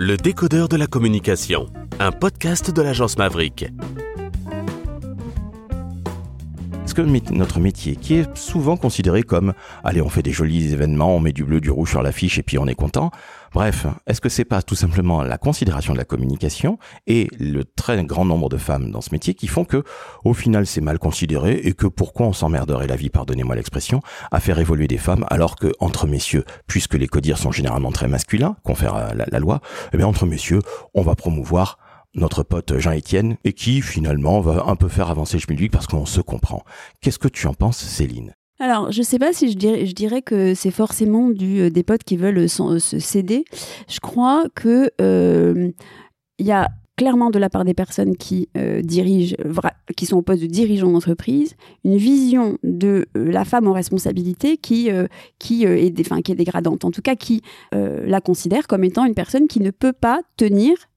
Le décodeur de la communication, un podcast de l'agence Maverick. Notre métier, qui est souvent considéré comme allez, on fait des jolis événements, on met du bleu, du rouge sur l'affiche et puis on est content. Bref, est-ce que c'est pas tout simplement la considération de la communication et le très grand nombre de femmes dans ce métier qui font que, au final, c'est mal considéré et que pourquoi on s'emmerderait la vie, pardonnez-moi l'expression, à faire évoluer des femmes alors que entre messieurs, puisque les codires sont généralement très masculins, confère la, la loi, eh bien entre messieurs, on va promouvoir notre pote Jean-Étienne, et qui finalement va un peu faire avancer Schmidwick parce qu'on se comprend. Qu'est-ce que tu en penses, Céline? Alors, je sais pas si je dirais, que c'est forcément euh, des potes qui veulent se céder. Je crois que euh, il y a clairement de la part des personnes qui euh, dirigent, qui sont au poste de dirigeant d'entreprise, une vision de la femme en responsabilité qui est dégradante. En tout cas, qui la considère comme étant une personne qui ne peut pas tenir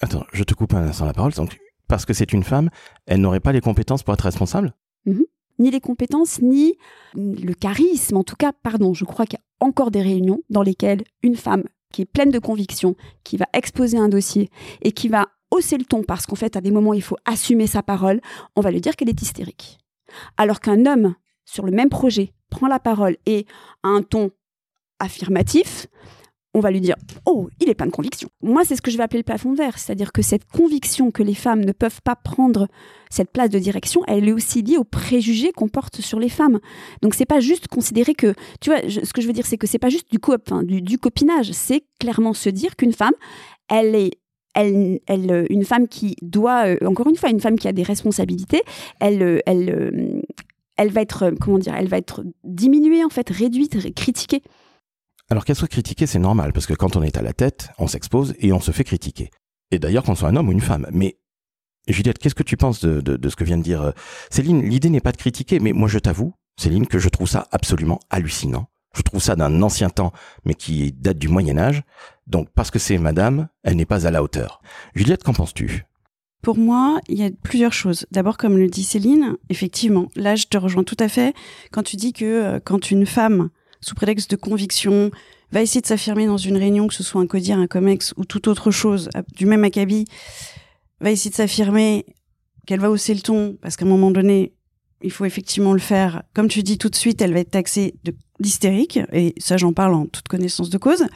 Attends, je te coupe un instant la parole. Donc, parce que c'est une femme, elle n'aurait pas les compétences pour être responsable? Mhm. Ni les compétences, ni le charisme. En tout cas, pardon, je crois qu'il y a encore des réunions dans lesquelles une femme qui est pleine de conviction, qui va exposer un dossier et qui va hausser le ton parce qu'en fait, à des moments, il faut assumer sa parole, on va lui dire qu'elle est hystérique. Alors qu'un homme, sur le même projet, prend la parole et a un ton affirmatif, on va lui dire Oh, il est plein de conviction. Moi, c'est ce que je vais appeler le plafond verre, c'est-à-dire que cette conviction que les femmes ne peuvent pas prendre cette place de direction, elle est aussi liée aux préjugés qu'on porte sur les femmes. Donc, c'est pas juste considérer que, tu vois, ce que je veux dire, c'est que c'est pas juste du, du, copinage, c'est clairement se dire qu'une femme, elle est elle, elle, une femme qui doit, euh, encore une fois, une femme qui a des responsabilités, elle, euh, elle, euh, elle va être, comment dire, elle va être diminuée en fait, réduite, critiquée. Alors qu'elle soit critiquée, c'est normal, parce que quand on est à la tête, on s'expose et on se fait critiquer. Et d'ailleurs, qu'on soit un homme ou une femme. Mais Juliette, qu'est-ce que tu penses de, ce que vient de dire euh, Céline? L'idée n'est pas de critiquer, mais moi je t'avoue, Céline, que je trouve ça absolument hallucinant. Je trouve ça d'un ancien temps, mais qui date du Moyen Âge. Donc parce que c'est madame, elle n'est pas à la hauteur. Juliette, qu'en penses-tu? Pour moi, il y a plusieurs choses. D'abord, comme le dit Céline, effectivement, là, je te rejoins tout à fait quand tu dis que euh, quand une femme sous prétexte de conviction, va essayer de s'affirmer dans une réunion, que ce soit un codir, un comex ou toute autre chose du même acabit, va essayer de s'affirmer qu'elle va hausser le ton parce qu'à un moment donné, il faut effectivement le faire. Comme tu dis tout de suite, elle va être taxée d'hystérique et ça, j'en parle en toute connaissance de cause.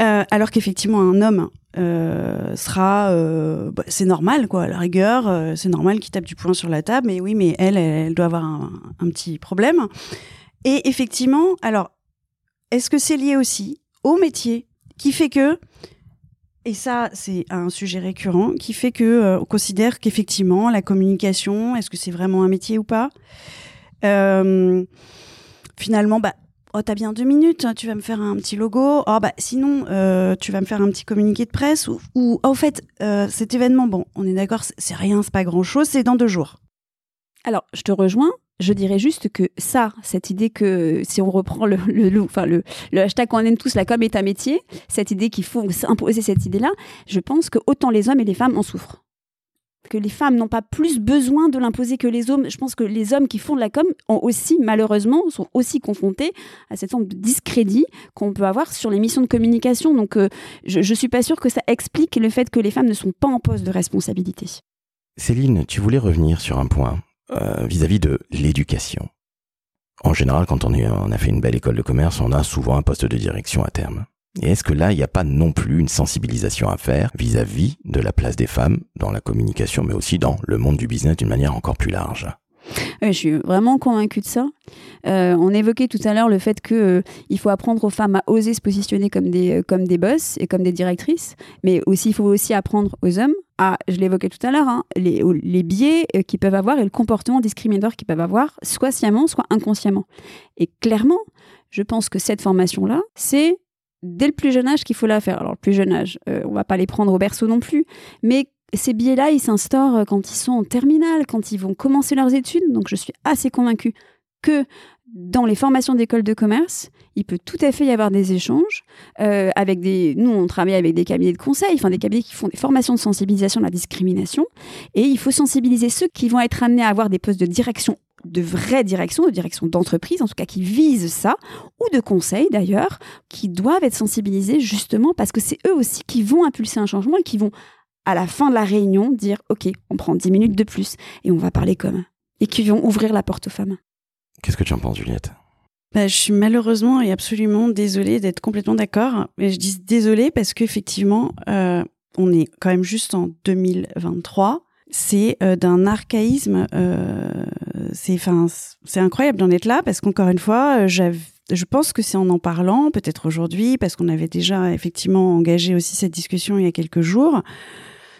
Euh, alors qu'effectivement, un homme euh, sera, euh, bah, c'est normal quoi, à la rigueur, c'est normal qu'il tape du poing sur la table. Mais oui, mais elle, elle, doit avoir un petit problème. Et effectivement, alors, est-ce que c'est lié aussi au métier qui fait que, et ça c'est un sujet récurrent, qui fait que euh, on considère qu'effectivement la communication, est-ce que c'est vraiment un métier ou pas? Euh, Finalement, bah, oh t'as bien deux minutes, hein, tu vas me faire un petit logo. Oh bah sinon, euh, tu vas me faire un petit communiqué de presse ou, ou oh, fait cet événement, bon, on est d'accord, c'est rien, c'est pas grand chose, c'est dans deux jours. Alors, je te rejoins. Je dirais juste que ça, cette idée que si on reprend le, le, enfin le, le hashtag qu'on aime tous, la com est un métier, cette idée qu'il faut imposer cette idée-là, je pense que autant les hommes et les femmes en souffrent. Que les femmes n'ont pas plus besoin de l'imposer que les hommes. Je pense que les hommes qui font de la com ont aussi, malheureusement, sont aussi confrontés à cette forme de discrédit qu'on peut avoir sur les missions de communication. Donc, euh, je ne suis pas sûre que ça explique le fait que les femmes ne sont pas en poste de responsabilité. Céline, tu voulais revenir sur un point. Euh, vis-à-vis de l'éducation. En général, quand on, a fait une belle école de commerce, on a souvent un poste de direction à terme. Et est-ce que là, il n'y a pas non plus une sensibilisation à faire vis-à-vis de la place des femmes dans la communication, mais aussi dans le monde du business d'une manière encore plus large? Je suis vraiment convaincue de ça. Euh, on évoquait tout à l'heure le fait qu'il euh, faut apprendre aux femmes à oser se positionner comme des, comme des boss et comme des directrices, mais aussi il faut aussi apprendre aux hommes à, je l'évoquais tout à l'heure, hein, les, biais euh, qu'ils peuvent avoir et le comportement discriminatoire qu'ils peuvent avoir, soit sciemment, soit inconsciemment. Et clairement, je pense que cette formation-là, c'est dès le plus jeune âge qu'il faut la faire. Alors, le plus jeune âge, euh, on va pas les prendre au berceau non plus, mais ces biais-là, ils s'instaurent quand ils sont en terminale, quand ils vont commencer leurs études. Donc, je suis assez convaincue que dans les formations d'école de commerce, il peut tout à fait y avoir des échanges euh, avec des. Nous, on travaille avec des cabinets de conseil, enfin des cabinets qui font des formations de sensibilisation à la discrimination, et il faut sensibiliser ceux qui vont être amenés à avoir des postes de direction de vraies directions, de directions d'entreprise, en tout cas qui visent ça, ou de conseils d'ailleurs, qui doivent être sensibilisés justement parce que c'est eux aussi qui vont impulser un changement et qui vont, à la fin de la réunion, dire OK, on prend 10 minutes de plus et on va parler comme. Et qui vont ouvrir la porte aux femmes. Qu'est-ce que tu en penses, Juliette? Bah, je suis malheureusement et absolument désolée d'être complètement d'accord. Mais je dis désolée parce qu'effectivement, euh, on est quand même juste en 2023. C'est euh, d'un archaïsme. Euh, c'est, incroyable d'en être là parce qu'encore une fois, euh, je pense que c'est en en parlant, peut-être aujourd'hui, parce qu'on avait déjà effectivement engagé aussi cette discussion il y a quelques jours,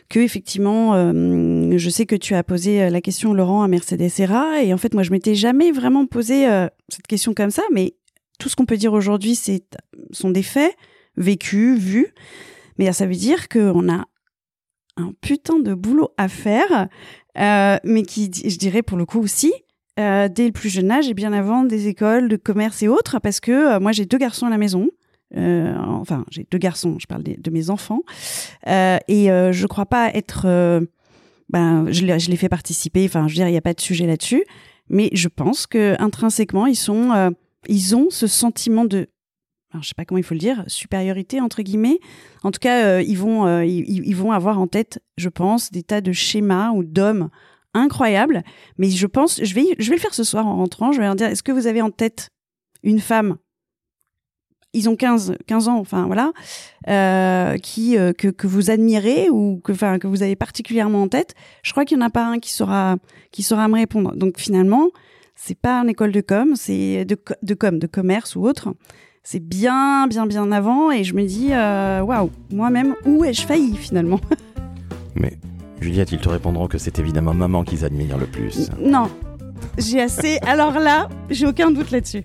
que effectivement, euh, je sais que tu as posé euh, la question Laurent à Mercedes Serra, et en fait moi je m'étais jamais vraiment posé euh, cette question comme ça, mais tout ce qu'on peut dire aujourd'hui, c'est sont des faits vécus, vus, mais ça veut dire qu'on a un putain de boulot à faire, mais qui, je dirais pour le coup aussi, dès le plus jeune âge et bien avant des écoles de commerce et autres, parce que moi j'ai deux garçons à la maison. Euh, enfin, j'ai deux garçons, je parle de, mes enfants. Euh, et euh, je crois pas être. ben, je, je les fais participer, enfin, je veux dire, il n'y a pas de sujet là-dessus. Mais je pense que intrinsèquement, ils sont. ils ont ce sentiment de. Alors, je sais pas comment il faut le dire, supériorité entre guillemets. En tout cas, ils vont, ils, vont avoir en tête, je pense, des tas de schémas ou d'hommes incroyables. Mais je pense, je vais, je vais le faire ce soir en rentrant. Je vais leur dire, est-ce que vous avez en tête une femme ils ont 15, 15 ans, enfin voilà, euh, qui euh, que, que, vous admirez ou que, enfin, que vous avez particulièrement en tête, je crois qu'il n'y en a pas un qui saura, qui saura me répondre. Donc finalement, c'est pas une école de com, c'est de, de com, de commerce ou autre. C'est bien, bien, bien avant et je me dis, euh, waouh, moi-même, où ai-je failli finalement? Mais Juliette, ils te répondront que c'est évidemment maman qu'ils admirent le plus. Non, j'ai assez. Alors là, j'ai aucun doute là-dessus.